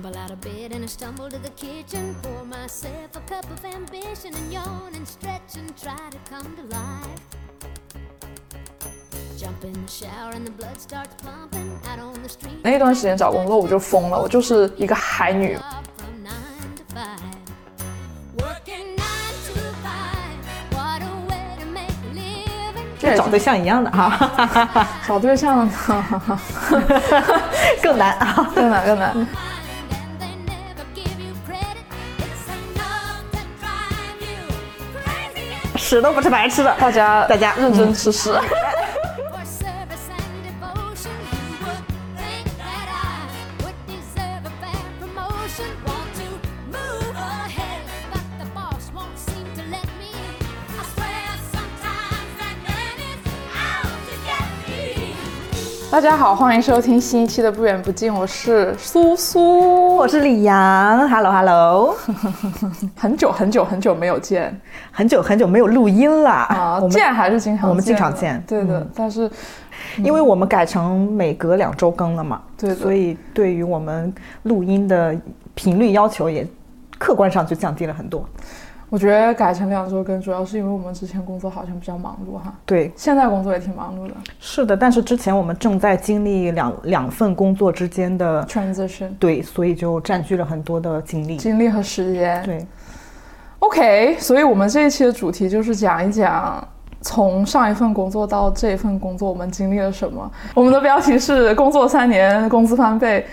tumble out of bed and I stumble to the kitchen. Pour myself a cup of ambition and yawn and stretch and try to come to life. Jump in the shower and the blood starts pumping out on the street. 那段时间找工作我就疯了，我就是一个海女。From nine to five. Working nine to five. What a way to make a living. 这找对象一样的哈，找对象更难啊。更难更难。屎都不是白吃的，大家大家认真吃屎。大家好，欢迎收听新一期的不远不近，我是苏苏。我是李阳，Hello Hello，很久很久很久没有见。很久很久没有录音了。啊，见还是经常我们经常见对的，嗯。但是因为我们改成每隔两周更了嘛，对所以对于我们录音的频率要求也客观上就降低了很多。我觉得改成两周更，主要是因为我们之前工作好像比较忙碌哈，对，现在工作也挺忙碌的是的，但是之前我们正在经历两两份工作之间的，transition 对，所以就占据了很多的精力。精力和时间。对，OK，所以我们这一期的主题就是讲一讲从上一份工作到这一份工作，我们经历了什么。我们的标题是“工作三年，工资翻倍”，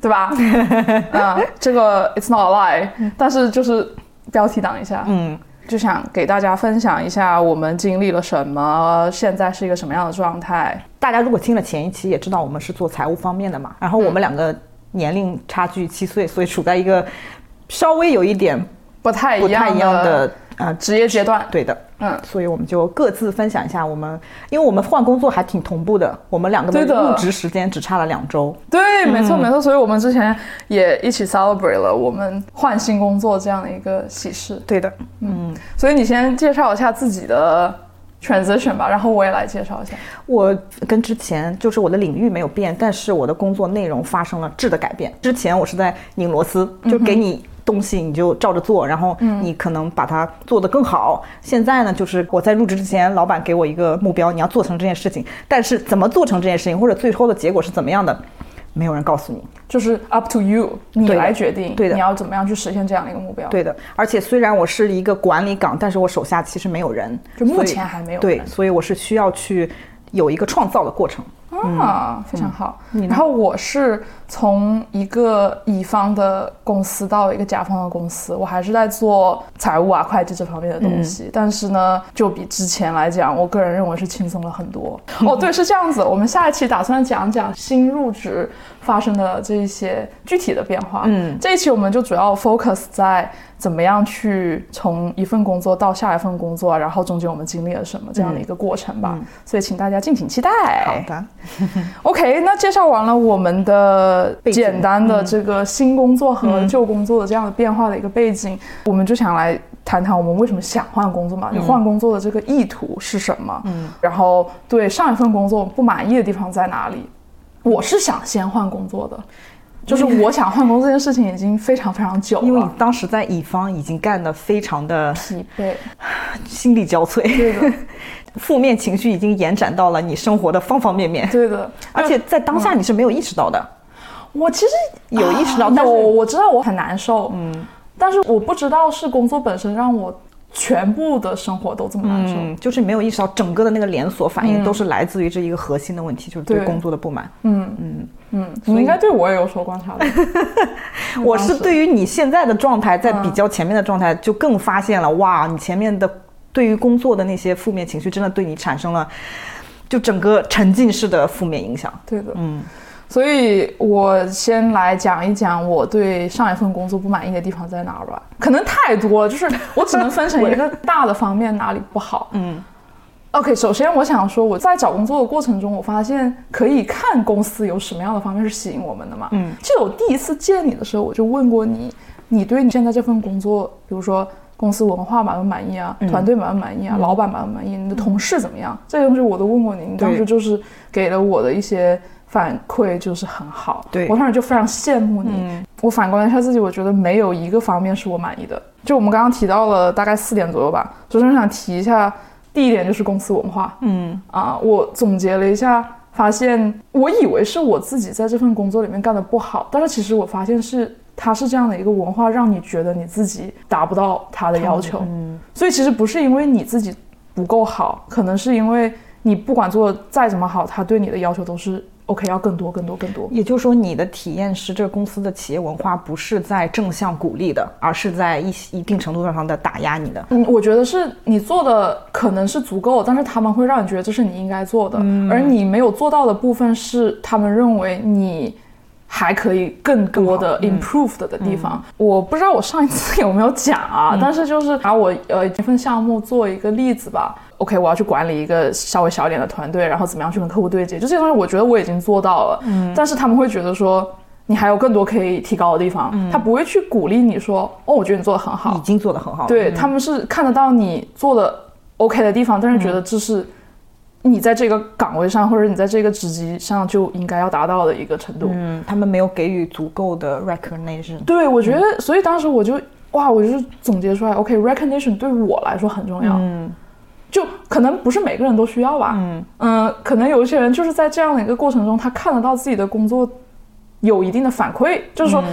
对吧？啊、这个 it's not a lie，但是就是标题党一下，嗯，就想给大家分享一下我们经历了什么，现在是一个什么样的状态。大家如果听了前一期也知道我们是做财务方面的嘛，然后我们两个年龄差距七岁，所以处在一个稍微有一点不太不太一样的呃职业阶段，对的，嗯，所以我们就各自分享一下我们，因为我们换工作还挺同步的，我们两个的。入职时间只差了两周。对，没错没错，所以我们之前也一起 celebrate 了我们换新工作这样的一个喜事。对的，嗯。所以你先介绍一下自己的 transition 吧，然后我也来介绍一下。我跟之前就是我的领域没有变，但是我的工作内容发生了质的改变。之前我是在拧螺丝，就给你东西你就照着做，然后你可能把它做得更好。现在呢，就是我在入职之前，老板给我一个目标，你要做成这件事情，但是怎么做成这件事情，或者最后的结果是怎么样的，没有人告诉你。就是 up to you，你来决定，对的你要怎么样去实现这样的一个目标。，对的，而且虽然我是一个管理岗，但是我手下其实没有人，就目前还没有对，人所以我是需要去有一个创造的过程。啊，非常好。然后我是从一个乙方的公司到一个甲方的公司，我还是在做财务啊、会计这方面的东西，但是呢，就比之前来讲，我个人认为是轻松了很多。哦，对，是这样子。我们下一期打算讲讲新入职发生的这一些具体的变化。嗯，这一期我们就主要 focus 在怎么样去从一份工作到下一份工作，然后中间我们经历了什么这样的一个过程吧。所以请大家敬请期待。好的，OK，那介绍完了我们的简单的这个新工作和旧工作的这样的变化的一个背景，我们就想来谈谈我们为什么想换工作嘛？你换工作的这个意图是什么？嗯，然后对上一份工作不满意的地方在哪里？我是想先换工作的，就是我想换工作这件事情已经非常非常久了因为你，当时在乙方已经干得非常的疲惫。心力交瘁，对的，负面情绪已经延展到了你生活的方方面面，对的，而且在当下你是没有意识到的。我其实有意识到啊但我我知道我很难受，嗯，但是我不知道是工作本身让我全部的生活都这么难受。嗯，就是没有意识到整个的那个连锁反应都是来自于这一个核心的问题，就是对对工作的不满。嗯嗯嗯，你应该对我也有所观察的。我是对于你现在的状态，在比较前面的状态，就更发现了哇，你前面的对于工作的那些负面情绪，真的对你产生了就整个沉浸式的负面影响。对的，嗯。所以我先来讲一讲我对上一份工作不满意的地方在哪儿吧。可能太多了，就是我只能分成一个大的方面哪里不好。嗯。OK，首先我想说，我在找工作的过程中，我发现可以看公司有什么样的方面是吸引我们的嘛。嗯。记得我第一次见你的时候，我就问过你，你对你现在这份工作，比如说公司文化满不满意啊，团队满不满意啊，老板满不满意，你的同事怎么样，这些东西我都问过你，你当时就是给了我的一些反馈就是很好，对。我当时就非常羡慕你。我反观了一下自己，我觉得没有一个方面是我满意的。就我们刚刚提到了大概四点左右吧，就是想提一下，第一点就是公司文化，嗯。啊，我总结了一下，发现我以为是我自己在这份工作里面干的不好，但是其实我发现是它是这样的一个文化，让你觉得你自己达不到他的要求，嗯所以其实不是因为你自己不够好，可能是因为你不管做得再怎么好，他对你的要求都是 OK，要更多、更多、更多。也就是说，你的体验是这个公司的企业文化不是在正向鼓励的，而是在一一定程度上的打压你的。嗯，我觉得是你做的可能是足够，但是他们会让你觉得这是你应该做的，而你没有做到的部分是他们认为你还可以更多的 improved 的地方。我不知道我上一次有没有讲啊，但是就是拿我呃一份项目做一个例子吧。OK，我要去管理一个稍微小一点的团队，然后怎么样去跟客户对接，就这些东西，我觉得我已经做到了。嗯，但是他们会觉得说。你还有更多可以提高的地方，他不会去鼓励你说，哦，我觉得你做的很好已，经做的很好了。对，他们是看得到你做的 OK 的地方，但是觉得这是你在这个岗位上或者你在这个职级上就应该要达到的一个程度。嗯，他们没有给予足够的 recognition。对，我觉得，所以当时我就哇，我就是总结出来，OK，recognition、对我来说很重要。嗯就可能不是每个人都需要吧。嗯可能有一些人就是在这样的一个过程中，他看得到自己的工作有一定的反馈，就是说。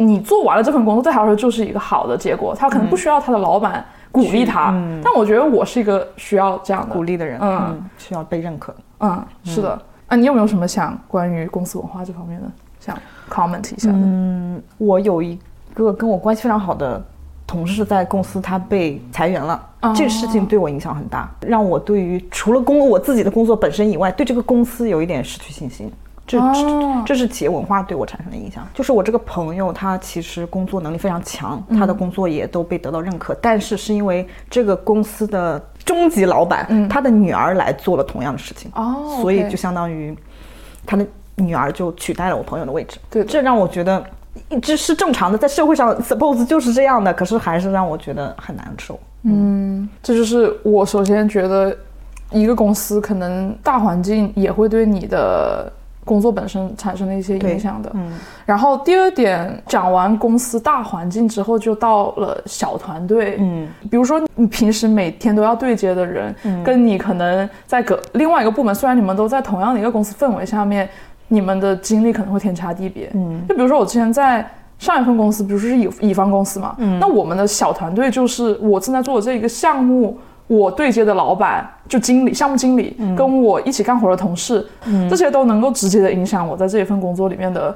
你做完了这份工作，对他来说就是一个好的结果。他可能不需要他的老板鼓励他，但我觉得我是一个需要这样的鼓励的人，嗯嗯，需要被认可。嗯，是的。啊，你有没有什么想关于公司文化这方面的想 comment 一下的？嗯，我有一个跟我关系非常好的同事在公司，他被裁员了。哦这个事情对我影响很大，让我对于除了工我自己的工作本身以外，对这个公司有一点失去信心。这、哦这这是企业文化对我产生的影响。就是我这个朋友，他其实工作能力非常强，他的工作也都被得到认可，但是是因为这个公司的终极老板，他的女儿来做了同样的事情，哦所以就相当于他的女儿就取代了我朋友的位置。对这让我觉得一直是正常的，在社会上 suppose 就是这样的，可是还是让我觉得很难受。嗯这就是我首先觉得，一个公司可能大环境也会对你的工作本身产生的一些影响的。嗯，然后第二点，讲完公司大环境之后，就到了小团队。嗯，比如说你平时每天都要对接的人，跟你可能在个另外一个部门，虽然你们都在同样的一个公司氛围下面，你们的经历可能会天差地别。嗯，就比如说我之前在。上一份公司，比如说是乙乙方公司嘛，嗯，那我们的小团队就是我正在做的这一个项目，我对接的老板就经理、项目经理，跟我一起干活的同事，这些都能够直接的影响我在这一份工作里面的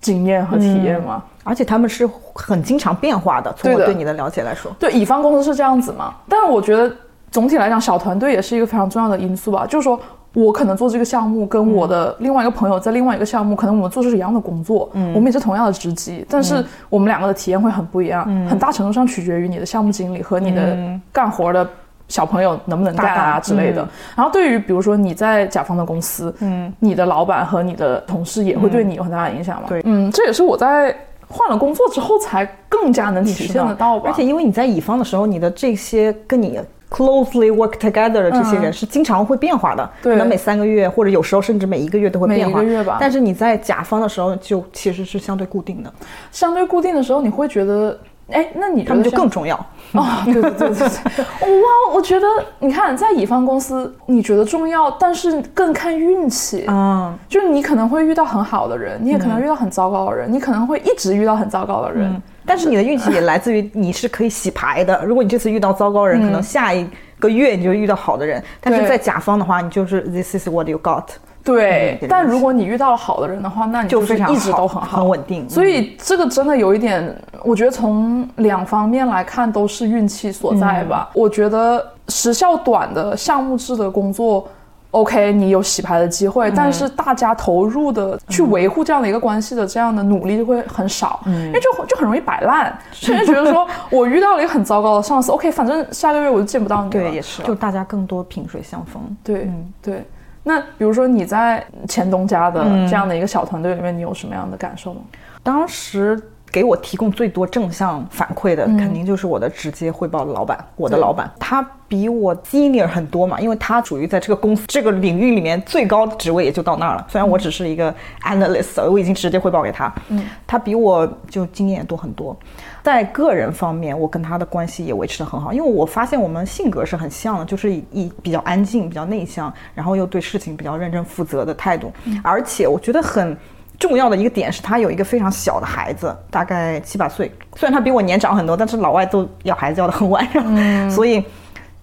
经验和体验嘛。而且他们是很经常变化的，从我对你的了解来说。对，乙方公司是这样子嘛，但是我觉得总体来讲，小团队也是一个非常重要的因素吧。就是说我可能做这个项目，跟我的另外一个朋友在另外一个项目，可能我们做的是一样的工作，我们也是同样的职级，但是我们两个的体验会很不一样，很大程度上取决于你的项目经理和你的干活的。小朋友能不能干啊之类的，然后对于比如说你在甲方的公司，嗯，你的老板和你的同事也会对你有很大的影响嘛。对。嗯，这也是我在换了工作之后才更加能体现得到吧。而且因为你在乙方的时候，你的这些跟你 closely work together 的这些人是经常会变化的，可能每三个月或者有时候甚至每一个月都会变化。每一个月吧。但是你在甲方的时候，就其实是相对固定的，相对固定的时候，你会觉得，哎，那你觉他们就更重要。哦，对对对对对，哇，我觉得你看，在乙方公司，你觉得重要，但是更看运气。嗯，就是你可能会遇到很好的人，你也可能遇到很糟糕的人，你可能会一直遇到很糟糕的人。但是你的运气也来自于你是可以洗牌的。如果你这次遇到糟糕人，可能下一个月你就遇到好的人。但是在甲方的话，你就是 this is what you got，对，嗯但如果你遇到了好的人的话，那你就非常一直都很好，很稳定所以这个真的有一点，我觉得从两方面来看都是运气所在吧。嗯我觉得时效短的项目制的工作。OK，你有洗牌的机会，但是大家投入的去维护这样的一个关系的这样的努力就会很少，因为就就很容易摆烂，甚至觉得说我遇到了一个很糟糕的上司，OK，反正下个月我就见不到你了。对，也是，就大家更多萍水相逢。对、对。那比如说你在前东家的嗯。这样的一个小团队里面，你有什么样的感受吗？当时给我提供最多正向反馈的，肯定就是我的直接汇报的老板，我的老板，他比我 senior 很多嘛，因为他属于在这个公司这个领域里面最高的职位也就到那儿了。虽然我只是一个 analyst，我已经直接汇报给他，嗯，他比我就经验也多很多。在个人方面，我跟他的关系也维持得很好，因为我发现我们性格是很像的，就是以以比较安静、比较内向，然后又对事情比较认真负责的态度。而且我觉得很重要的一个点是他有一个非常小的孩子，大概七八岁，虽然他比我年长很多，但是老外都要孩子要的很晚，所以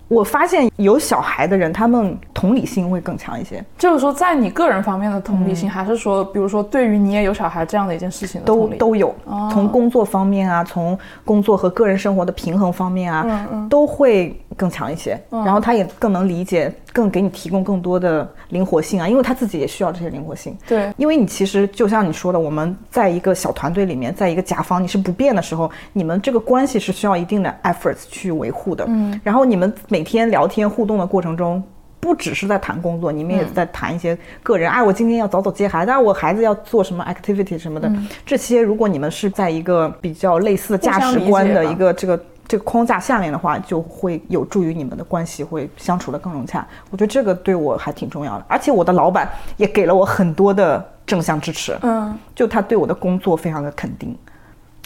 我发现有小孩的人，他们同理心会更强一些。就是说，在你个人方面的同理心，还是说，比如说对于你也有小孩这样的一件事情都，都有，从工作方面啊，从工作和个人生活的平衡方面啊，都会更强一些。然后他也更能理解，更给你提供更多的灵活性啊，因为他自己也需要这些灵活性。对因为你其实就像你说的，我们在一个小团队里面，在一个甲方你是不变的时候，你们这个关系是需要一定的 efforts 去维护的。嗯，然后你们每天聊天互动的过程中。不只是在谈工作，你们也在谈一些个人。哎，我今天要早早接孩子，哎，我孩子要做什么 activity 什么的。这些如果你们是在一个比较类似的价值观的一个这个这个框架下面的话，就会有助于你们的关系会相处的更融洽。我觉得这个对我还挺重要的，而且我的老板也给了我很多的正向支持。嗯，就他对我的工作非常的肯定。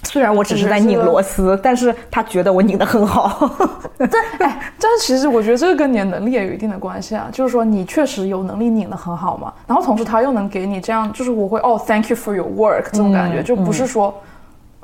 虽然我只是在拧螺丝，但是他觉得我拧得很好。哎，但是其实我觉得这个跟你的能力也有一定的关系啊，就是说你确实有能力拧得很好嘛，然后同时他又能给你这样，就是我会哦，thank you for your work 这种感觉，就不是说、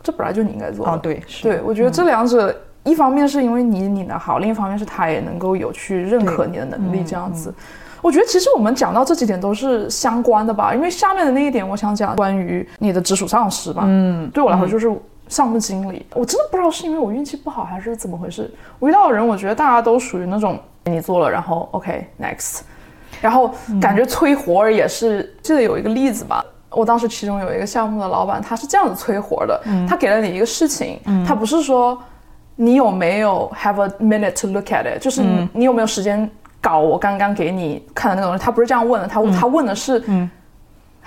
这本来就你应该做的。哦，对，是，对，我觉得这两者。一方面是因为你你的好，另一方面是他也能够有去认可你的能力，这样子。我觉得其实我们讲到这几点都是相关的吧，因为下面的那一点我想讲关于你的直属上司吧。嗯，对我来说就是项目经理。我真的不知道是因为我运气不好还是怎么回事。我遇到的人，我觉得大家都属于那种你做了，然后 OK next，然后感觉催活儿也是。记得有一个例子吧。我当时其中有一个项目的老板，他是这样子催活的，他给了你一个事情，他不是说你有没有 have a minute to look at it，就是你,、你有没有时间搞我刚刚给你看的那个东西，他不是这样问的，他、他问的是、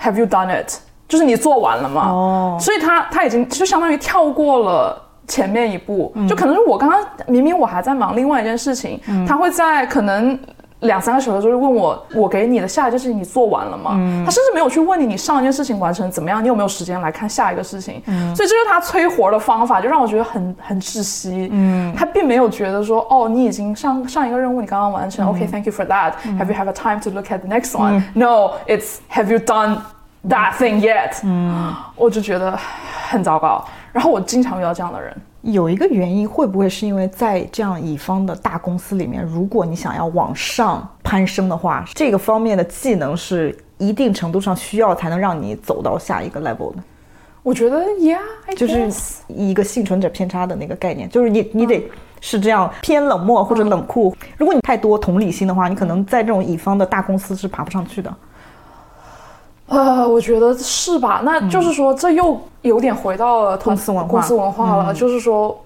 have you done it，就是你做完了吗？哦。所以他他已经就相当于跳过了。前面一步，就可能是我刚刚明明我还在忙另外一件事情，他会在可能两三个小时之后问我，我给你的下一件事情你做完了吗？他甚至没有去问你，你上一件事情完成怎么样，你有没有时间来看下一个事情？所以这就是他催活的方法，就让我觉得很 很窒息。嗯，他并没有觉得说，哦，你已经上上一个任务你刚刚完成、o k thank you for that、Have you have a time to look at the next one?、No, it's have you done that thing yet？嗯，我就觉得很糟糕。然后我经常遇到这样的人。有一个原因，会不会是因为在这样乙方的大公司里面，如果你想要往上攀升的话，这个方面的技能是一定程度上需要才能让你走到下一个 level 的，我觉得，Yeah，I 就是一个幸存者偏差的那个概念，就是你你得是这样偏冷漠或者冷酷。如果你太多同理心的话，你可能在这种乙方的大公司是爬不上去的。呃，我觉得是吧？那就是说，这又有点回到了公司文化公司文化了。就是说，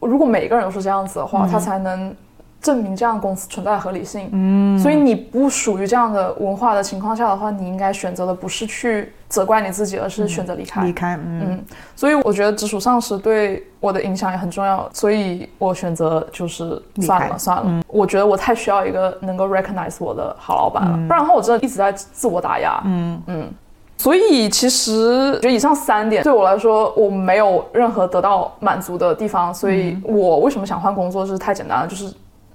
如果每个人都是这样子的话，他才能证明这样的公司存在的合理性。嗯，所以你不属于这样的文化的情况下的话，你应该选择的不是去责怪你自己，而是选择离开。离开，嗯，嗯，所以我觉得直属上司对我的影响也很重要，所以我选择就是算了算了。我觉得我太需要一个能够 recognize 我的好老板了，不然的话我真的一直在自我打压。嗯嗯。所以其实我觉得以上三点对我来说，我没有任何得到满足的地方，所以我为什么想换工作，就是太简单了，就是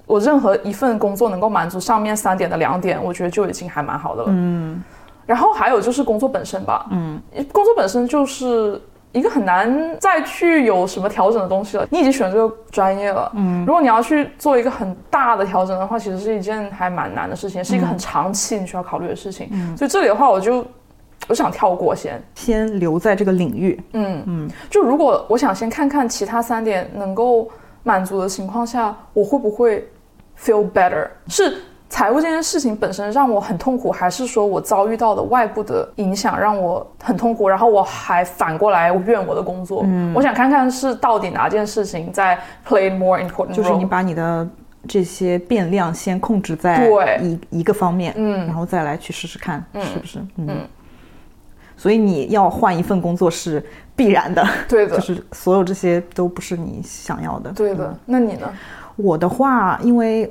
我任何一份工作能够满足上面三点的两点，我觉得就已经还蛮好的了。嗯。然后还有就是工作本身吧，嗯，工作本身就是一个很难再去有什么调整的东西了。你已经选这个专业了，嗯，如果你要去做一个很大的调整的话，其实是一件还蛮难的事情，是一个很长期你需要考虑的事情。所以这里的话，我就我想跳过先，先留在这个领域。嗯嗯，就如果我想先看看其他三点能够满足的情况下，我会不会 feel better？是财务这件事情本身让我很痛苦，还是说我遭遇到的外部的影响让我很痛苦，然后我还反过来怨我的工作？嗯，我想看看是到底哪件事情在 play more important 就是你把你的这些变量先控制在对一一个方面，嗯然后再来去试试看，是不是？嗯。所以你要换一份工作是必然的。对的 就是所有这些都不是你想要的。对的。那你呢？我的话，因为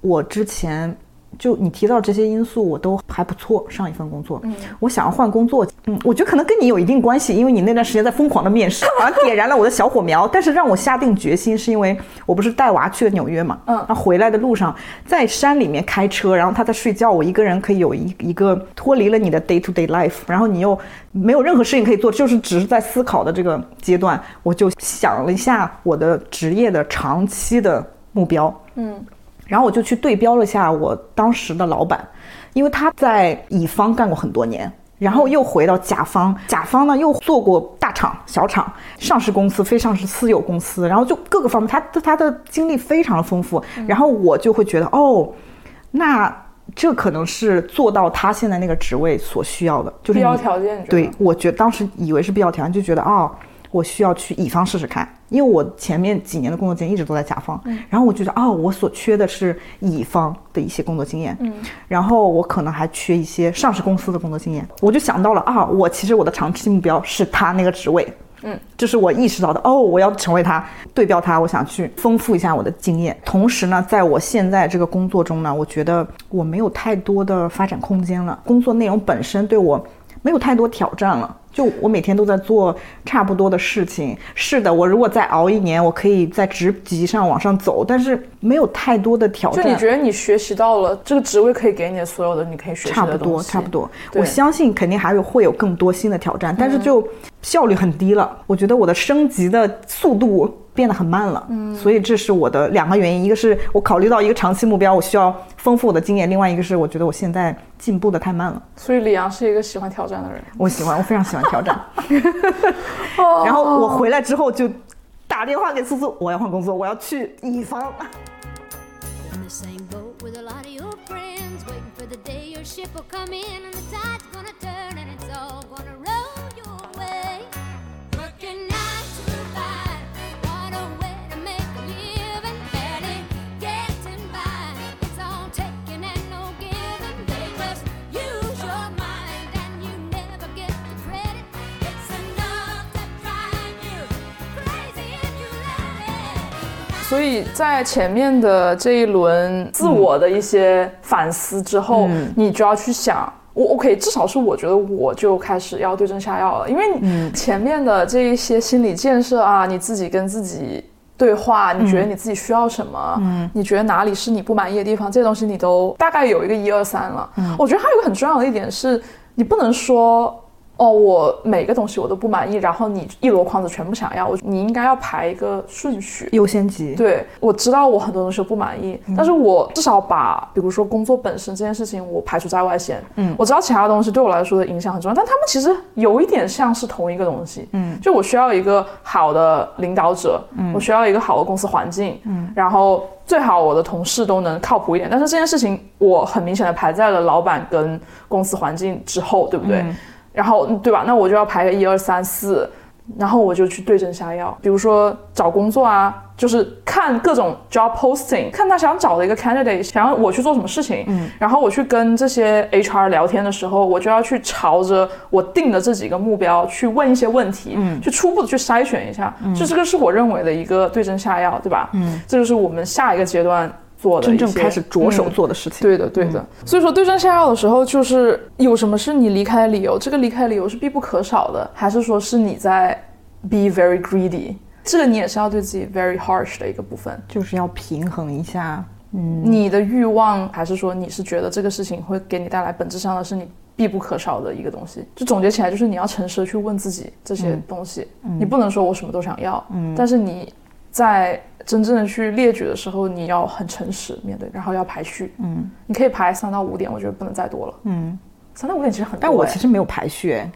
我之前就你提到这些因素，我都还不错。上一份工作，嗯，我想要换工作，嗯，我觉得可能跟你有一定关系，因为你那段时间在疯狂的面试，好像点燃了我的小火苗。但是让我下定决心，是因为我不是带娃去了纽约嘛，嗯他回来的路上在山里面开车，然后他在睡觉，我一个人可以有一一个脱离了你的 day to day life，然后你又没有任何事情可以做，就是只是在思考的这个阶段，我就想了一下我的职业的长期的目标，嗯。然后我就去对标了一下我当时的老板，因为他在乙方干过很多年，然后又回到甲方，甲方呢又做过大厂、小厂、上市公司、非上市私有公司，然后就各个方面，他他的经历非常的丰富。然后我就会觉得，哦，那这可能是做到他现在那个职位所需要的，就是必要条件，对，我觉得当时以为是必要条件，就觉得哦，我需要去乙方试试看，因为我前面几年的工作经验一直都在甲方，然后我觉得哦，我所缺的是乙方的一些工作经验，嗯，然后我可能还缺一些上市公司的工作经验，我就想到了啊，我其实我的长期目标是他那个职位。嗯，这是我意识到的哦，我要成为他，对标他，我想去丰富一下我的经验。同时呢，在我现在这个工作中呢，我觉得我没有太多的发展空间了，工作内容本身对我没有太多挑战了。就我每天都在做差不多的事情。是的，我如果再熬一年，我可以在职级上往上走，但是没有太多的挑战。就你觉得你学习到了这个职位可以给你的所有的你可以学习差不多，差不多。我相信肯定还有会有更多新的挑战，但是就效率很低了。我觉得我的升级的速度变得很慢了。嗯，所以这是我的两个原因，一个是我考虑到一个长期目标，我需要丰富我的经验；另外一个是我觉得我现在进步的太慢了。所以李阳是一个喜欢挑战的人。我喜欢，我非常喜欢挑战。哦然后我回来之后就打电话给苏苏，我要换工作，我要去乙方。The same boat with a lot of your friends, waiting for the day your ship will come in and the tide's 所以在前面的这一轮自我的一些反思之后，你就要去想。我 OK，至少是我觉得我就开始要对症下药了，因为你前面的这一些心理建设啊，你自己跟自己对话，你觉得你自己需要什么，嗯，你觉得哪里是你不满意的地方，这些东西你都大概有一个一二三了。我觉得还有一个很重要的一点是，你不能说。哦，我每个东西我都不满意，然后你一箩筐子全部想要，我你应该要排一个顺序。优先级，对，我知道我很多东西我不满意，但是我至少把，比如说工作本身这件事情，我排除在外先。嗯，我知道其他东西对我来说的影响很重要，但他们其实有一点像是同一个东西。嗯，就我需要一个好的领导者，嗯，我需要一个好的公司环境，嗯，然后最好我的同事都能靠谱一点。但是这件事情我很明显的排在了老板跟公司环境之后，对不对？然后嗯对吧？那我就要排个一二三四，然后我就去对症下药。比如说找工作啊，就是看各种 job posting，看他想找的一个 candidate，想要我去做什么事情。嗯，然后我去跟这些 HR 聊天的时候，我就要去朝着我定的这几个目标去问一些问题，嗯，去初步的去筛选一下。嗯，就这个是我认为的一个对症下药，对吧？嗯，这就是我们下一个阶段做的真正开始着手嗯做的事情。对的，对的。所以说对症下药的时候，就是有什么是你离开的理由，这个离开理由是必不可少的，还是说是你在 be very greedy？这个你也是要对自己 very harsh 的一个部分。就是要平衡一下。嗯你的欲望，还是说你是觉得这个事情会给你带来本质上的是你必不可少的一个东西？就总结起来，就是你要诚实的去问自己这些东西，你不能说我什么都想要，嗯但是你在真正的去列举的时候，你要很诚实面对，然后要排序。嗯，你可以排三到五点，我觉得不能再多了。嗯，三到五点其实很多、但我欸。其实没有排序，哎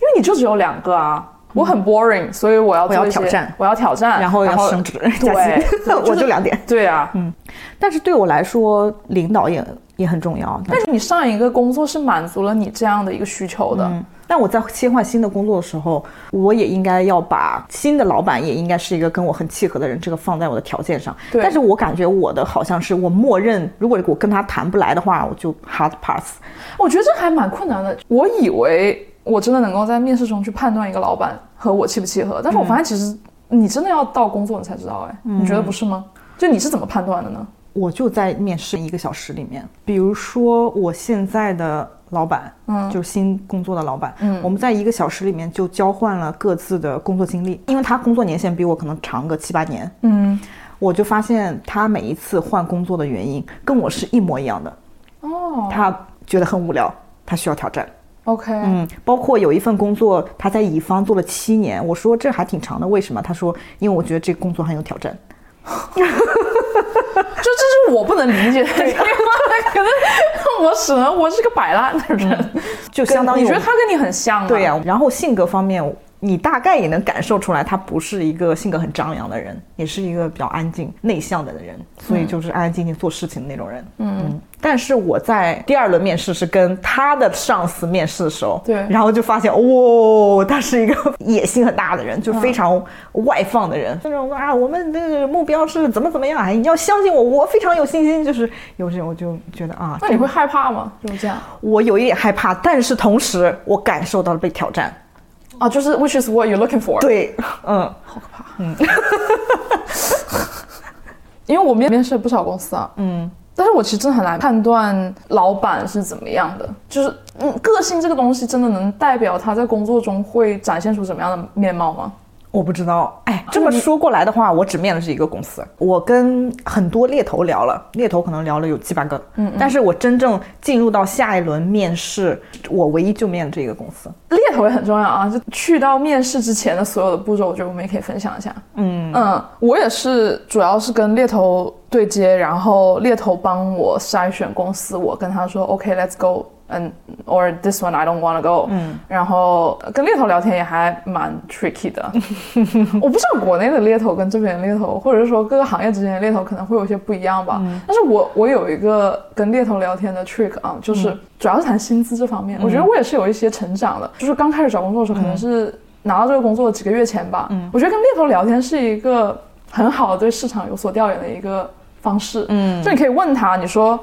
因为你就只有两个啊。我很 boring，所以我要我要挑战。我要挑战，然后要升职。加对薪，我就两点。对啊，嗯。但是对我来说，领导也也很重要。但是你上一个工作是满足了你这样的一个需求的，但我在切换新的工作的时候，我也应该要把新的老板也应该是一个跟我很契合的人，这个放在我的条件上。但是我感觉我的好像是我默认，如果我跟他谈不来的话，我就 hard pass。我觉得这还蛮困难的。我以为我真的能够在面试中去判断一个老板和我契不契合。但是我发现其实你真的要到工作你才知道，哎，你觉得不是吗？就你是怎么判断的呢？我就在面试一个小时里面，比如说我现在的老板，嗯，就是新工作的老板，嗯，我们在一个小时里面就交换了各自的工作经历，因为他工作年限比我可能长个七八年，嗯，我就发现他每一次换工作的原因跟我是一模一样的，哦，他觉得很无聊，他需要挑战。OK，嗯，包括有一份工作，他在乙方做了七年，我说这还挺长的，为什么？他说，因为我觉得这个工作很有挑战。就这是我不能理解的地方，可能我只能我是个摆烂的人，就相当于我你觉得他跟你很像啊？对呀、然后性格方面，你大概也能感受出来，他不是一个性格很张扬的人，也是一个比较安静内向的人，所以就是安安静静做事情的那种人。嗯，但是我在第二轮面试是跟他的上司面试的时候，对然后就发现，哦，他是一个野心很大的人，就非常外放的人，这种啊，我们的目标是怎么怎么样，哎，你要相信我，我非常有信心，就是有这种我就觉得啊，那你会害怕吗？就是这样我有一点害怕，但是同时我感受到了被挑战。啊，就是 which is what you're looking for。，对，嗯，好可怕。嗯，因为我面面试了不少公司啊，嗯，但是我其实真的很难判断老板是怎么样的，就是嗯，个性这个东西真的能代表他在工作中会展现出什么样的面貌吗？我不知道，哎，这么说过来的话，我只面的是一个公司，我跟很多猎头聊了，猎头可能聊了有七八个，嗯，但是我真正进入到下一轮面试，我唯一就面了这个公司。猎头也很重要啊，就去到面试之前的所有的步骤，我觉得我们也可以分享一下。嗯嗯，我也是，主要是跟猎头对接，然后猎头帮我筛选公司，我跟他说 OK，let's、go。嗯，or this one I don't wanna go。嗯，然后跟猎头聊天也还蛮 tricky 的。我不知道国内的猎头跟这边的猎头，或者是说各个行业之间的猎头可能会有些不一样吧。但是我我有一个跟猎头聊天的 trick 啊，就是主要是谈薪资这方面。我觉得我也是有一些成长的，就是刚开始找工作的时候，可能是拿到这个工作几个月前吧。嗯我觉得跟猎头聊天是一个很好的对市场有所调研的一个方式。嗯，就你可以问他，你说。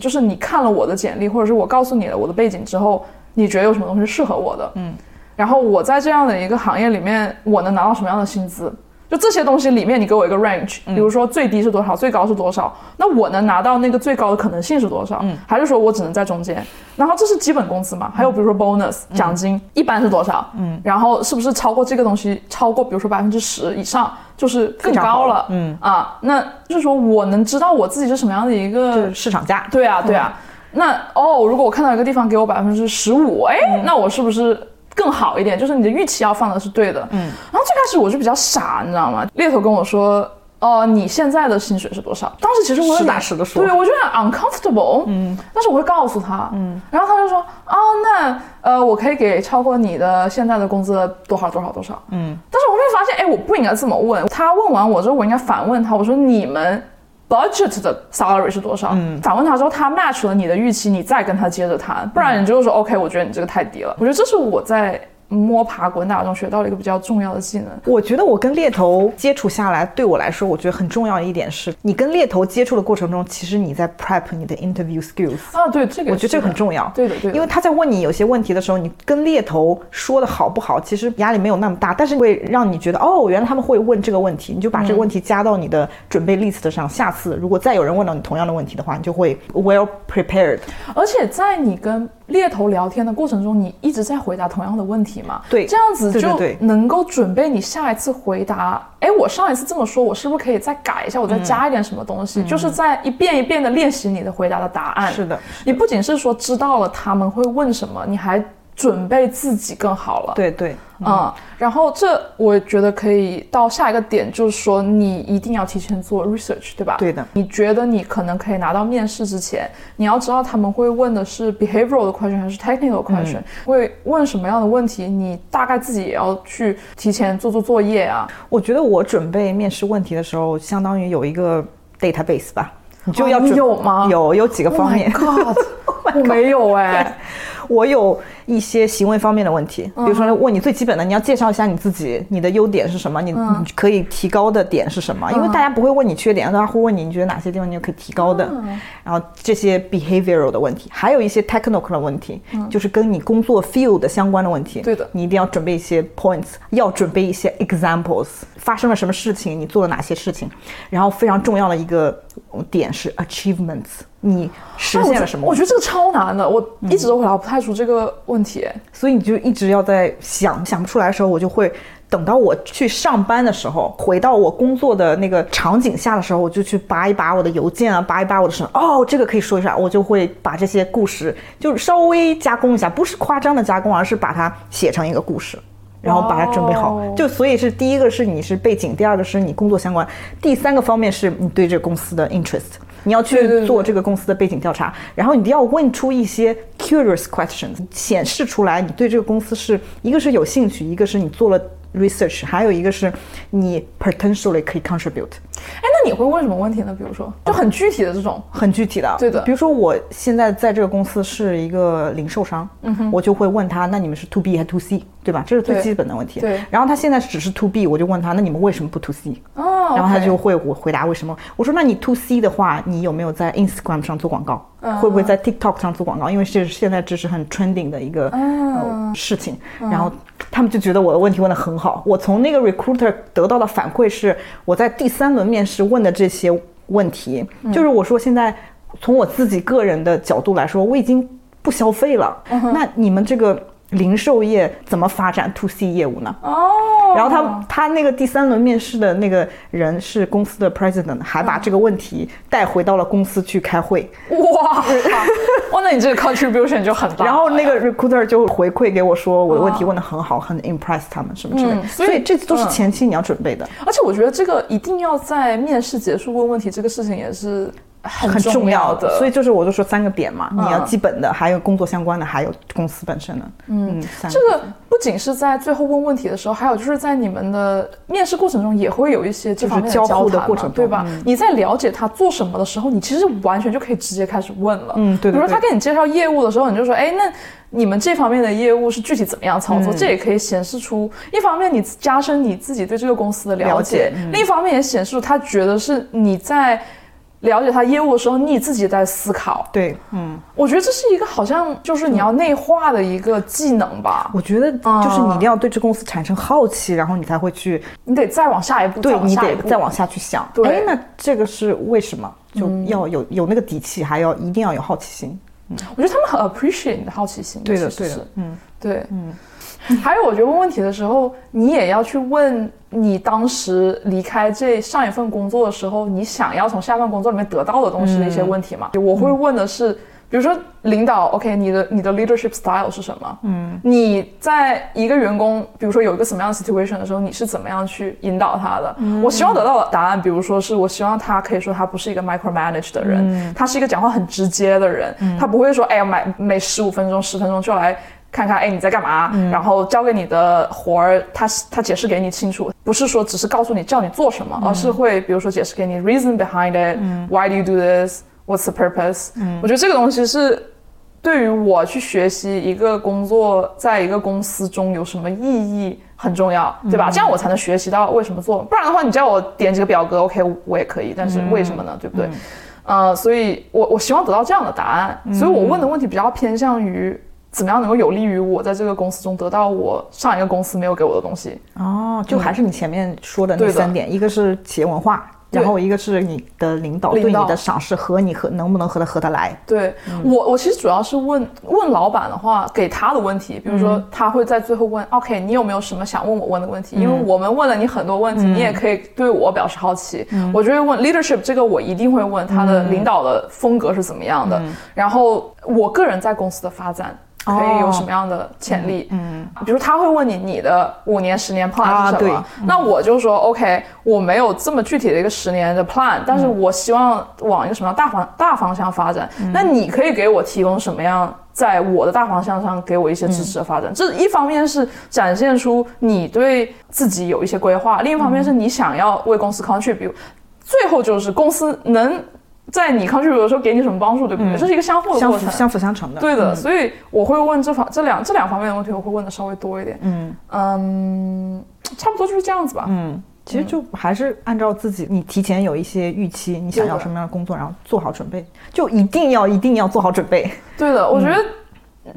就是你看了我的简历，或者是我告诉你了我的背景之后，你觉得有什么东西适合我的？嗯，然后我在这样的一个行业里面，我能拿到什么样的薪资？就这些东西里面，你给我一个 range，比如说最低是多少，最高是多少，那我能拿到那个最高的可能性是多少？嗯还是说我只能在中间？然后这是基本工资嘛？还有比如说 bonus 奖金一般是多少？嗯，然后是不是超过这个东西，超过比如说百分之十以上，就是更高了？嗯啊，那就是说我能知道我自己是什么样的一个市场价。对啊，对啊。那哦，如果我看到一个地方给我百分之十五，哎，那我是不是更好一点？就是你的预期要放的是对的。嗯。然后最开始我就比较傻，你知道吗？猎头跟我说。哦，你现在的薪水是多少？当时其实我有实打点实的说对我就很 uncomfortable，嗯，但是我会告诉他，嗯，然后他就说，哦，那呃，我可以给超过你的现在的工资多少多少多少，嗯，但是我会发现，哎，我不应该这么问。他问完我之后，我应该反问他，我说你们 budget 的 salary 是多少？反问他之后，他 match 了你的预期，你再跟他接着谈，不然你就说 OK，我觉得你这个太低了。我觉得这是我在摸爬滚打中学到了一个比较重要的技能。我觉得我跟猎头接触下来，对我来说，我觉得很重要的一点是，你跟猎头接触的过程中，其实你在 prep 你的 interview skills。啊，对，这个我觉得这个很重要，对的对的因为他在问你有些问题的时候，你跟猎头说的好不好，其实压力没有那么大，但是会让你觉得哦，原来他们会问这个问题，你就把这个问题加到你的准备 list 上，下次如果再有人问到你同样的问题的话，你就会 well prepared。而且在你跟猎头聊天的过程中，你一直在回答同样的问题嘛？对这样子就能够准备你下一次回答。哎，我上一次这么说，我是不是可以再改一下？我再加一点什么东西？就是在一遍一遍的练习你的回答的答案。是的，你不仅是说知道了他们会问什么，你还准备自己更好了。对对，嗯，然后这我觉得可以到下一个点，就是说你一定要提前做 research，对吧？对的。你觉得你可能可以拿到面试之前，你要知道他们会问的是 behavioral 的 question 还是 technical question，、会问什么样的问题，你大概自己也要去提前做做作业啊。我觉得我准备面试问题的时候，相当于有一个 database 吧，你就要有吗？有有几个方面。Oh God，我没有哎、我有一些行为方面的问题，比如说问你最基本的，你要介绍一下你自己，你的优点是什么，你你可以提高的点是什么？因为大家不会问你缺点，大家会问你你觉得哪些地方你有可以提高的。然后这些 behavioral 的问题，还有一些 technical 的问题，就是跟你工作 field 相关的问题。对的。你一定要准备一些 points，要准备一些 examples，发生了什么事情，你做了哪些事情，然后非常重要的一个点是 achievements，你实现了什么？我觉得这个超难的，我一直都回答不太出这个问题。所以你就一直要在想想不出来的时候，我就会等到我去上班的时候，回到我工作的那个场景下的时候，我就去扒一扒我的邮件啊，扒一扒我的什么，哦，这个可以说一下，我就会把这些故事就是稍微加工一下，不是夸张的加工，而是把它写成一个故事。然后把它准备好就所以是第一个是你是背景，第二个是你工作相关，第三个方面是你对这个公司的 interest，你要去做这个公司的背景调查，然后你要问出一些 curious questions，显示出来你对这个公司是一个是有兴趣，一个是你做了 research，还有一个是你 potentially 可以 contribute。哎，那你会问什么问题呢？比如说，就很具体的这种。很具体的，对的比如说我现在在这个公司是一个零售商，嗯哼我就会问他，那你们是 to B 还是 to C，对吧？这是最基本的问题。对然后他现在只是 to B，我就问他，那你们为什么不 to C？哦，然后他就会我回答为什么。我说那你 to C 的话，你有没有在 Instagram 上做广告？会不会在 TikTok 上做广告？因为这是现在这是很 trending 的一个、呃、事情。然后他们就觉得我的问题问得很好。我从那个 recruiter 得到的反馈是，我在第三轮面试问的这些问题，就是我说现在从我自己个人的角度来说，我已经不消费了。那你们这个零售业怎么发展 to C 业务呢？哦，然后他他那个第三轮面试的那个人是公司的 president，还把这个问题带回到了公司去开会。哇，哇，那你这个 contribution 就很大。然后那个 recruiter 就回馈给我说，我的问题问的很好，很 impress 他们什么之类的。嗯所以这都是嗯前期你要准备的，而且我觉得这个一定要在面试结束问问题，这个事情也是很很重要要的。所以就是我就说三个点嘛，你要嗯基本的，还有工作相关的，还有公司本身的。嗯，三这个不仅是在最后问问题的时候，还有就是在你们的面试过程中也会有一些这方面就是交互的过程对吧？嗯你在了解他做什么的时候，你其实完全就可以直接开始问了。嗯对对比如说他对给你介绍业务的时候，你就说，哎，那你们这方面的业务是具体怎么样操嗯作？这也可以显示出，一方面你加深你自己对这个公司的了了解，解嗯另一方面也显示出他觉得是你在。了解他业务的时候，你自己在思考。对，嗯，我觉得这是一个好像就是你要内化的一个技能吧。我觉得就是你一定要对这公司产生好奇，然后你才会去你得再往下一步，对你得再往下去想，对那这个是为什么？就要有有那个底气，还要一定要有好奇心。嗯我觉得他们很 appreciate 你的好奇心。对的，对的，嗯，对，嗯。还有，我觉得问问题的时候，你也要去问你当时离开这上一份工作的时候，你想要从下一份工作里面得到的东西的一些问题嘛。我会问的是，比如说领导，OK，你的你的 leadership style 是什么？嗯，你在一个员工，比如说有一个什么样的 situation 的时候，你是怎么样去引导他的？我希望得到的答案，比如说是我希望他可以说他不是一个 micromanage 的人，他是一个讲话很直接的人，他不会说，哎呀，每每十五分钟、十分钟就来。看看，哎，你在干嘛？然后交给你的活儿，他他解释给你清楚，不是说只是告诉你叫你做什么，而是会比如说解释给你 reason behind it，why do you do this，what's the purpose？我觉得这个东西是对于我去学习一个工作，在一个公司中有什么意义很重要，对吧？这样我才能学习到为什么做，不然的话，你叫我点几个表格，OK，我也可以，但是为什么呢？对不对？呃，所以我我希望得到这样的答案，所以我问的问题比较偏向于怎么样能够有利于我在这个公司中得到我上一个公司没有给我的东西。哦，就还是你前面说的那三点，一个是企业文化，然后一个是你的领导对你的赏识和你和能不能和他合得来。对、我，我其实主要是问问老板的话，给他的问题，比如说他会在最后问、o k 你有没有什么想问我问的问题？因为我们问了你很多问题，你也可以对我表示好奇。我就会问 leadership 这个，我一定会问他的领导的风格是怎么样的，然后我个人在公司的发展。可以有什么样的潜力？嗯，比如他会问你你的五年、十年 plan 啊是什么？对那我就说 OK，我没有这么具体的一个十年的 plan，但是我希望往一个什么样大方大方向发展。那你可以给我提供什么样？在我的大方向上给我一些支持的发展，这一方面是展现出你对自己有一些规划，另一方面是你想要为公司 contribute，最后就是公司能在你 contribute 的时候给你什么帮助，对不对？这是一个相互的过程。相辅相辅相成的。对的，嗯所以我会问这方这两这两方面的问题，我会问的稍微多一点。嗯嗯，差不多就是这样子吧。嗯，其实就还是按照自己，你提前有一些预期，你想要什么样的工作，然后做好准备，就一定要一定要做好准备。对的，我觉得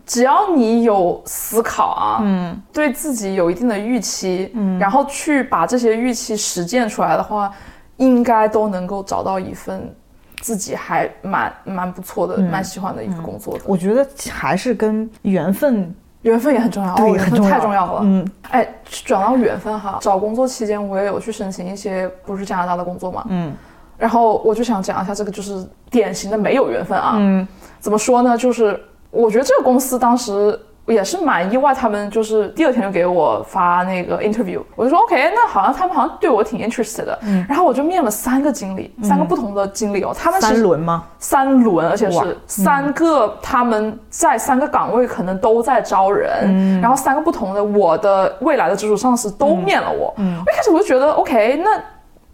只要你有思考啊，嗯，对自己有一定的预期，嗯，然后去把这些预期实践出来的话，应该都能够找到一份自己还蛮蛮不错的、蛮喜欢的一个工作的。我觉得还是跟缘分缘分也很重要，对哦、缘分很重要。太重要了。嗯，哎，转到缘分哈，找工作期间我也有去申请一些不是加拿大的工作嘛，嗯，然后我就想讲一下这个就是典型的没有缘分啊，嗯，怎么说呢？就是我觉得这个公司当时也是蛮意外，他们就是第二天就给我发那个 interview，我就说 OK，那好像他们好像对我挺 interested 的，嗯，然后我就面了三个经理，三个不同的经理哦，他们其三轮吗？三轮，而且是三个，他们在三个岗位可能都在招人，然后三个不同的我的未来的直属上司都面了我。我一开始我就觉得 OK，那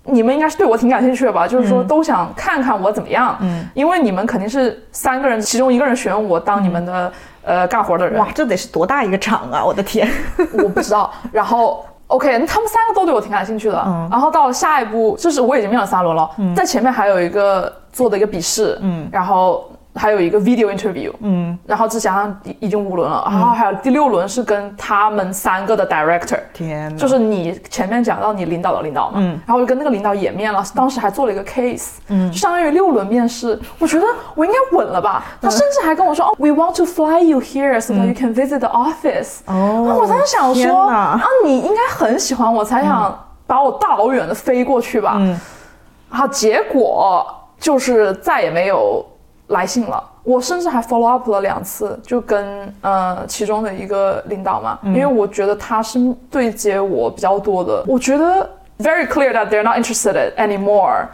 你们应该是对我挺感兴趣的吧？就是说都想看看我怎么样，因为你们肯定是三个人，其中一个人选我当你们的、呃干活的人，哇，这得是多大一个厂啊！我的天，我不知道。然后 OK，那他们三个都对我挺感兴趣的。然后到了下一步，就是我已经面了三轮了，在前面还有一个做的一个笔试，嗯，然后还有一个 video interview，嗯，然后再加上已已经五轮了，然后还有第六轮是跟他们三个的 director。天哪，就是你前面讲到你领导的领导嘛，嗯。然后我就跟那个领导也面了，当时还做了一个 case，嗯，就相当于六轮面试，我觉得我应该稳了吧。他甚至还跟我说，哦，we want to fly you here so that you can visit the office。哦我当时想说，哪。啊，你应该很喜欢我，才想把我大老远的飞过去吧。嗯。然后结果就是再也没有来信了。我甚至还 follow up 了两次，就跟呃其中的一个领导嘛，因为我觉得他是对接我比较多的，我觉得 very clear that they're not interested anymore，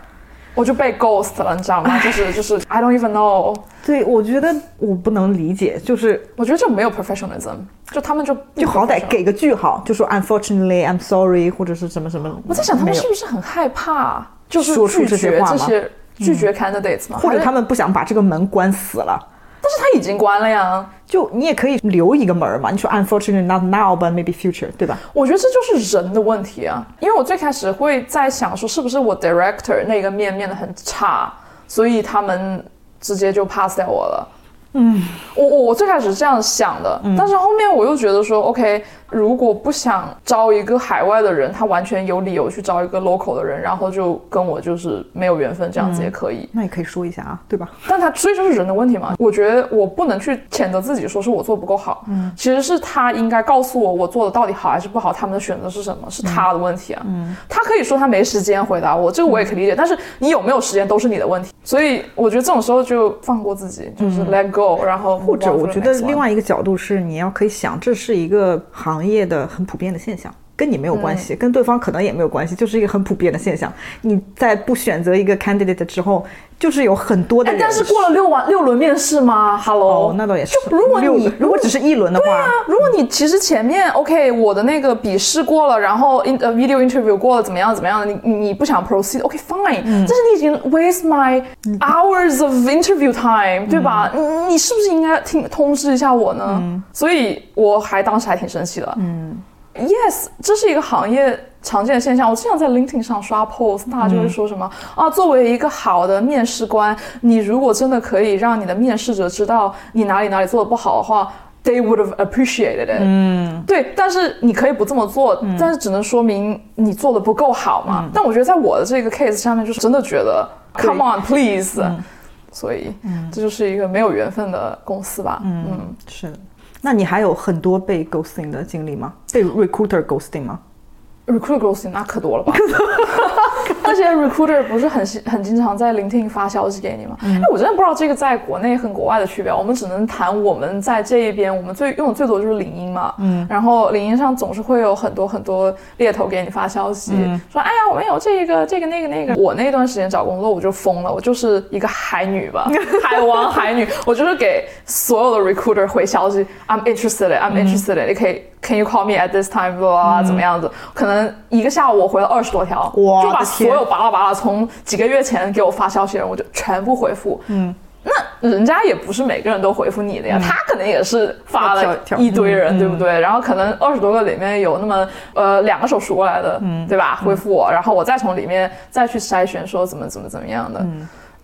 我就被 ghost 了，你知道吗？就是就是 I don't even know，对，我觉得我不能理解，就是我觉得这没有 professionalism，就他们就就好歹给个句号，就说 unfortunately I'm sorry，或者是什么什么。我在想他们是不是很害怕，就是说出拒绝这些话吗？这些拒绝 candidates 吗？或者他们不想把这个门关死了，但是他已经关了呀。就你也可以留一个门儿嘛。你说 unfortunately not now but maybe future，对吧？我觉得这就是人的问题啊，因为我最开始会在想说，是不是我 director 那个面面的很差，所以他们直接就 pass 掉我了。嗯，我我我最开始是这样想的，但是后面我又觉得说，OK，如果不想招一个海外的人，他完全有理由去招一个 local 的人，然后就跟我就是没有缘分，这样子也可以。那也可以说一下啊，对吧？但他所以就是人的问题嘛。我觉得我不能去谴责自己，说是我做不够好。嗯，其实是他应该告诉我我做的到底好还是不好，他们的选择是什么，是他的问题啊。嗯，他可以说他没时间回答我，这个我也可以理解。但是你有没有时间都是你的问题。所以我觉得这种时候就放过自己，就是 let go，、然后或者我觉得另外一个角度是，你要可以想，这是一个行行业的很普遍的现象。跟你没有关嗯系，跟对方可能也没有关系，就是一个很普遍的现象。你在不选择一个 candidate 之后，就是有很多的人。哎但是过了六完六轮面试吗？Hello，、哦，那倒也是。就如果六你个如果只是一轮的话，对啊，如果你其实前面 OK，我的那个笔试过了，然后 in 呃 video interview 过了，怎么样怎么样，你你你不想 proceed OK fine，、但是你已经 waste my hours of interview time，、对吧？你你是不是应该听通知一下我呢？所以我还当时还挺生气的。嗯，yes，这是一个行业。常见的现象，我经常在 LinkedIn 上刷 post，大家就会说什么、啊？作为一个好的面试官，你如果真的可以让你的面试者知道你哪里哪里做的不好的话，they would have appreciated it。嗯，对，但是你可以不这么做，但是只能说明你做的不够好嘛。但我觉得在我的这个 case 下面，就是真的觉得，come on please，、所以、这就是一个没有缘分的公司吧。嗯是的。那你还有很多被 ghosting 的经历吗？被 recruiter ghosting 吗？recruiter ghosting 那可多了吧？那些 recruiter 不是很很经常在 LinkedIn 发消息给你吗？哎、我真的不知道这个在国内和国外的区别。我们只能谈我们在这一边，我们最用的最多就是领英嘛。嗯，然后领英上总是会有很多很多猎头给你发消息，说哎呀我们有这个这个那个那个。我那段时间找工作我就疯了，我就是一个海女吧，海王海女，我就是给所有的 recruiter 回消息，I'm interested，I'm interested，、你可以。Can you call me at this blah 怎么样子？可能一个下午我回了二十多条，就把所有巴拉巴拉从几个月前给我发消息的人，我就全部回复。嗯，那人家也不是每个人都回复你的呀，他可能也是发了一堆人，对不对？然后可能二十多个里面有那么呃两个手数过来的，对吧？回复我，然后我再从里面再去筛选说怎么怎么怎么样的。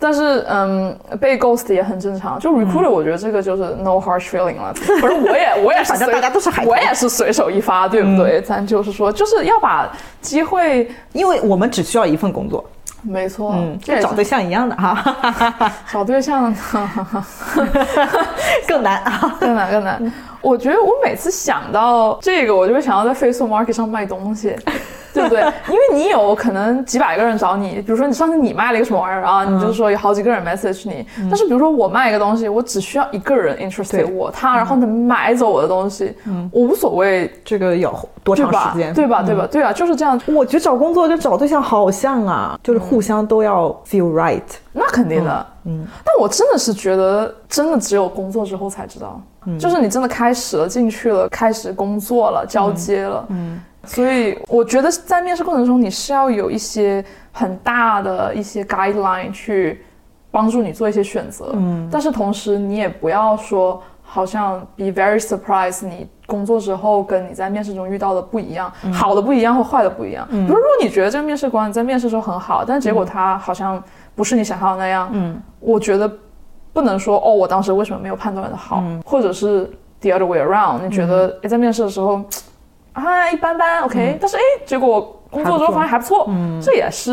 但是，嗯，被 ghost 也很正常。就 recruiter，我觉得这个就是 no harsh feeling 了。不是，我也 我也是随，反正大家都是海投我也是随手一发，对不对？咱就是说，就是要把机会，因为我们只需要一份工作，没错，嗯，找对象一样的哈，找对象 更难啊。更难更难。我觉得我每次想到这个，我就会想到在 Facebook Market 上卖东西，对不对？因为你有可能几百个人找你，比如说你上次你卖了一个什么玩意儿啊，你就说有好几个人 message 你。但是比如说我卖一个东西，我只需要一个人 interested 我，他然后能买走我的东西，我无所谓，这个有多长时？间？对吧？对吧？对啊，就是这样。我觉得找工作跟找对象好像啊，就是互相都要 feel right。那肯定的，嗯，但我真的是觉得，真的只有工作之后才知道，就是你真的开始了，进去了，开始工作了，交接了，嗯，所以我觉得在面试过程中，你是要有一些很大的一些 guideline 去帮助你做一些选择，嗯，但是同时你也不要说好像 be very surprised 你。工作之后跟你在面试中遇到的不一样，好的不一样或坏的不一样。比如如果你觉得这个面试官在面试时候很好，但结果他好像不是你想象的那样，嗯，我觉得不能说哦，我当时为什么没有判断的好，或者是 the other way around，你觉得诶在面试的时候啊一般般，OK，、但是哎结果工作之后发现还不错，嗯，这也是、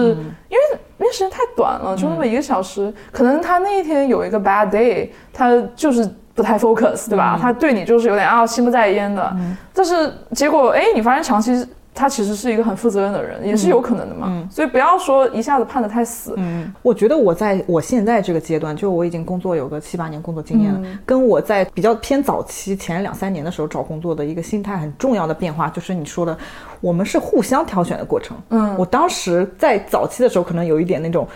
因为因为时间太短了，就那么一个小时，可能他那一天有一个 bad day，他就是。不太 focus，对吧？他对你就是有点啊心不在焉的，但是结果哎，你发现长期他其实是一个很负责任的人，也是有可能的嘛。所以不要说一下子判得太死。我觉得我在我现在这个阶段，就我已经工作有个七八年工作经验了，跟我在比较偏早期前两三年的时候找工作的一个心态很重要的变化，就是你说的，我们是互相挑选的过程。嗯，我当时在早期的时候，可能有一点那种。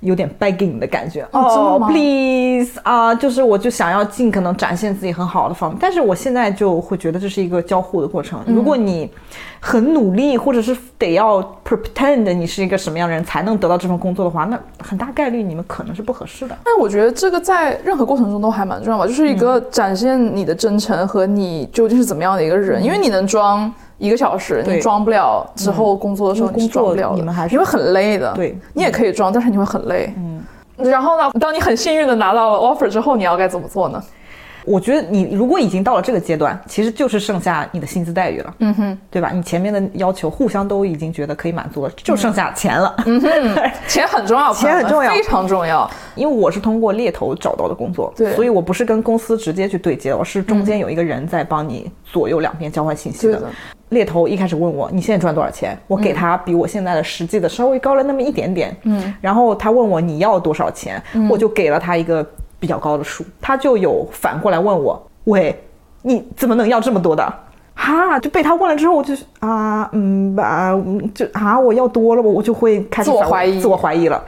有点 begging 的感觉。哦 please 啊、就是我就想要尽可能展现自己很好的方面，但是我现在就会觉得这是一个交互的过程。如果你很努力，或者是得要 pretend 你是一个什么样的人才能得到这份工作的话，那很大概率你们可能是不合适的。但我觉得这个在任何过程中都还蛮重要吧，就是一个展现你的真诚和你究竟是怎么样的一个人，因为你能装一个小时，你装不了之后工作的时候因为你是装不了你们还是你会很累的。对你也可以装，但是你会很累。嗯。然后呢，当你很幸运的拿到了 offer 之后，你要该怎么做呢？我觉得你如果已经到了这个阶段，其实就是剩下你的薪资待遇了，嗯哼，对吧？你前面的要求互相都已经觉得可以满足了，就剩下钱了。嗯哼，钱很重要，钱很重要非常重要。因为我是通过猎头找到的工作，对所以我不是跟公司直接去对接，我是中间有一个人在帮你左右两边交换信息的猎头一开始问我你现在赚多少钱，我给他比我现在的实际的稍微高了那么一点点，嗯，然后他问我你要多少钱，我就给了他一个比较高的数，他就有反过来问我，喂，你怎么能要这么多的？哈，就被他问了之后，我就啊，嗯吧，嗯就啊，我要多了，我我就会开始自我怀疑。自我怀疑了。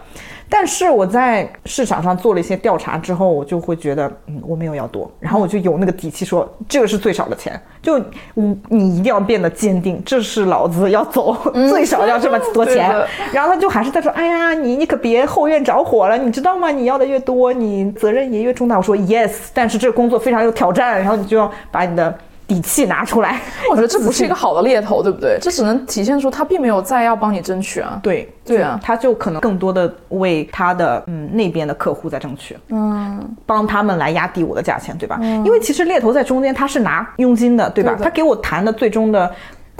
但是我在市场上做了一些调查之后，我就会觉得，嗯，我没有要多，然后我就有那个底气说，这个是最少的钱，就你你一定要变得坚定，这是老子要走，最少要这么多钱。然后他就还是在说，哎呀，你你可别后院着火了，你知道吗？你要的越多，你责任也越重大。我说 yes，但是这个工作非常有挑战，然后你就要把你的底气拿出来。我觉得这不是一个好的猎头，对不对？这只能体现出他并没有在要帮你争取啊。对对啊他就可能更多的为他的嗯那边的客户在争取，嗯，帮他们来压低我的价钱，对吧？因为其实猎头在中间他是拿佣金的，对吧？对他给我谈的最终的。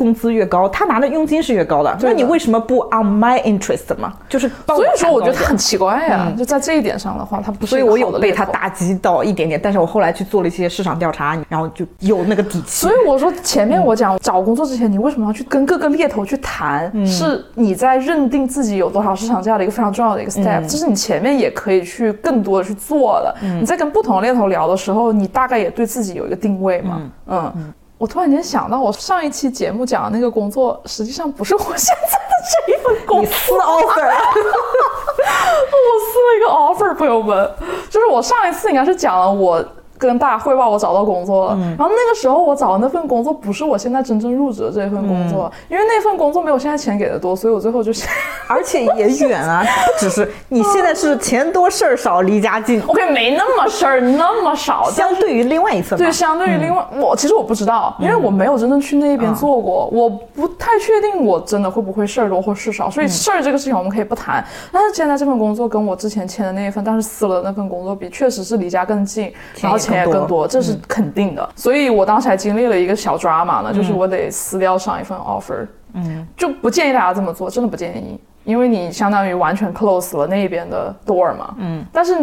工资越高，他拿的佣金是越高的。的那你为什么不 on my interest 嘛？就是所以说，我觉得他很奇怪呀、就在这一点上的话，他不是所以我有的被他打击到一点点，但是我后来去做了一些市场调查，然后就有那个底气。所以我说前面我讲找工作之前，你为什么要去跟各个猎头去谈？是你在认定自己有多少市场价的一个非常重要的一个 step，、这是你前面也可以去更多的去做的。你在跟不同的猎头聊的时候，你大概也对自己有一个定位嘛。嗯。我突然间想到，我上一期节目讲的那个工作，实际上不是我现在的这一份工你。撕 offer，我撕了一个 offer，朋友们，就是我上一次应该是讲了我跟大家汇报我找到工作了。然后那个时候我找的那份工作不是我现在真正入职的这份工作，因为那份工作没有现在钱给的多，所以我最后就想 而且也远啊，不 只是你现在是钱多事儿少，离家近，OK 没那么事儿那么少，相对于另外一份对，相对于另外、我其实我不知道，因为我没有真正去那边做过，我不太确定我真的会不会事儿多或事少，所以事儿这个事情我们可以不谈。但是现在这份工作跟我之前签的那一份，但是撕了的那份工作比，确实是离家更近，然后钱也更多，这是肯定的。所以我当时还经历了一个小 drama 呢，就是我得撕掉上一份 offer，嗯，就不建议大家这么做，真的不建议，因为你相当于完全 close 了那边的 door 嘛，嗯，但是。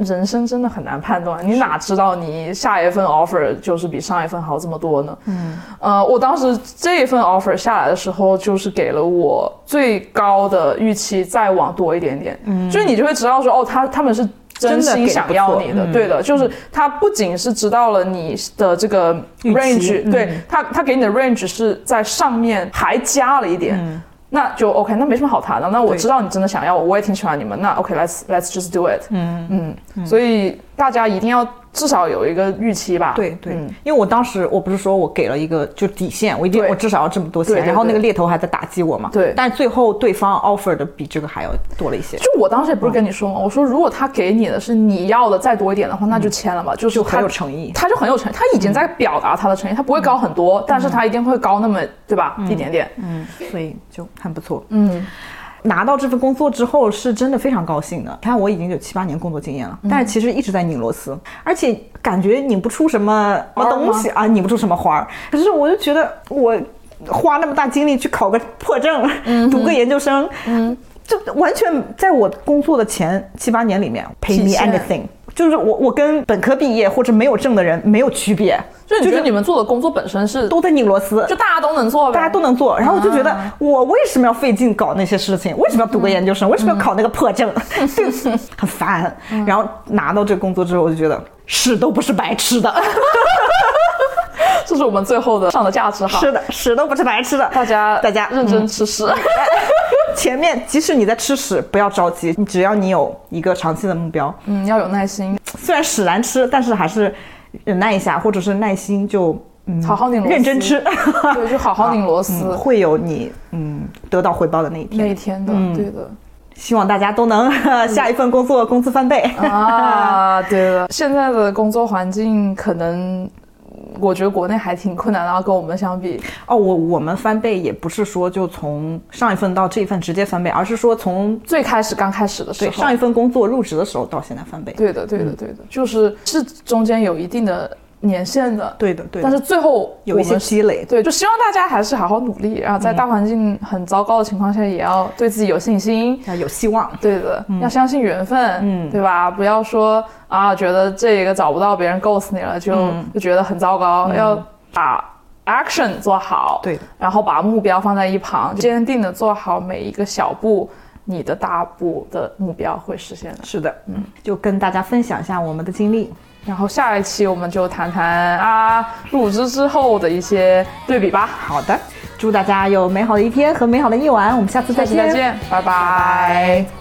人生真的很难判断，你哪知道你下一份 offer 就是比上一份好这么多呢？嗯，呃，我当时这一份 offer 下来的时候，就是给了我最高的预期，再往多一点点。嗯，就是你就会知道说，哦，他他们是真心想要你的，对的，就是他不仅是知道了你的这个 range，嗯对他他给你的 range 是在上面还加了一点。那就 OK，那没什么好谈的。那我知道你真的想要我，我也挺喜欢你们。那 OK，let's、let's just do it。嗯嗯，所以大家一定要至少有一个预期吧。对对，嗯。因为我当时我不是说我给了一个就底线，我一定我至少要这么多钱，然后那个猎头还在打击我嘛。对。但是最后对方 offer 的比这个还要多了一些，就我当时也不是跟你说嘛，我说如果他给你的是你要的再多一点的话，那就签了吧，就是他就很有诚意。他就很有诚意，他已经在表达他的诚意，他不会高很多，但是他一定会高那么对吧，一点点。嗯，所以就很不错。嗯，拿到这份工作之后，是真的非常高兴的。你看，我已经有七八年工作经验了，嗯。但是其实一直在拧螺丝，而且感觉拧不出什么什么东西。啊，拧不出什么花儿。可是我就觉得我花那么大精力去考个破证，读个研究生，嗯，就完全在我工作的前七八年里面 pay me anything。就是我，我跟本科毕业或者没有证的人没有区别，就你觉得你们做的工作本身是都在拧螺丝，就大家都能做呗，大家都能做，然后我就觉得啊我为什么要费劲搞那些事情？为什么要读个研究生？为什么要考那个破证？就很烦。然后拿到这个工作之后，我就觉得屎都不是白吃的，这是我们最后的上的价值哈。是的，屎都不是白吃的。大家大家认真吃屎。前面即使你在吃屎，不要着急，你只要你有一个长期的目标，嗯，要有耐心，虽然屎难吃，但是还是忍耐一下，或者是耐心就嗯好好拧螺丝。认真吃，对，就好好拧 螺丝。嗯，会有你嗯得到回报的那一天。那一天的，对的。希望大家都能 下一份工作工资翻倍。啊，对的，现在的工作环境可能，我觉得国内还挺困难的，跟我们相比，哦，我我们翻倍也不是说就从上一份到这一份直接翻倍，而是说从最开始刚开始的时候，对上一份工作入职的时候到现在翻倍。对的，对的，对的，就是是中间有一定的年限的，对的，对的。但是最后有一些积累。对，就希望大家还是好好努力，然后在大环境很糟糕的情况下，也要对自己有信心。要有希望。对的，要相信缘分，嗯对吧？不要说啊，觉得这个找不到，别人 ghost 你了，就、嗯就觉得很糟糕。要把 action 做好，对，然后把目标放在一旁，坚定的做好每一个小步，你的大步的目标会实现的。是的，嗯，就跟大家分享一下我们的经历。然后下一期我们就谈谈啊入职之后的一些对比吧。好的，祝大家有美好的一天和美好的夜晚。我们下次再见。再见，拜拜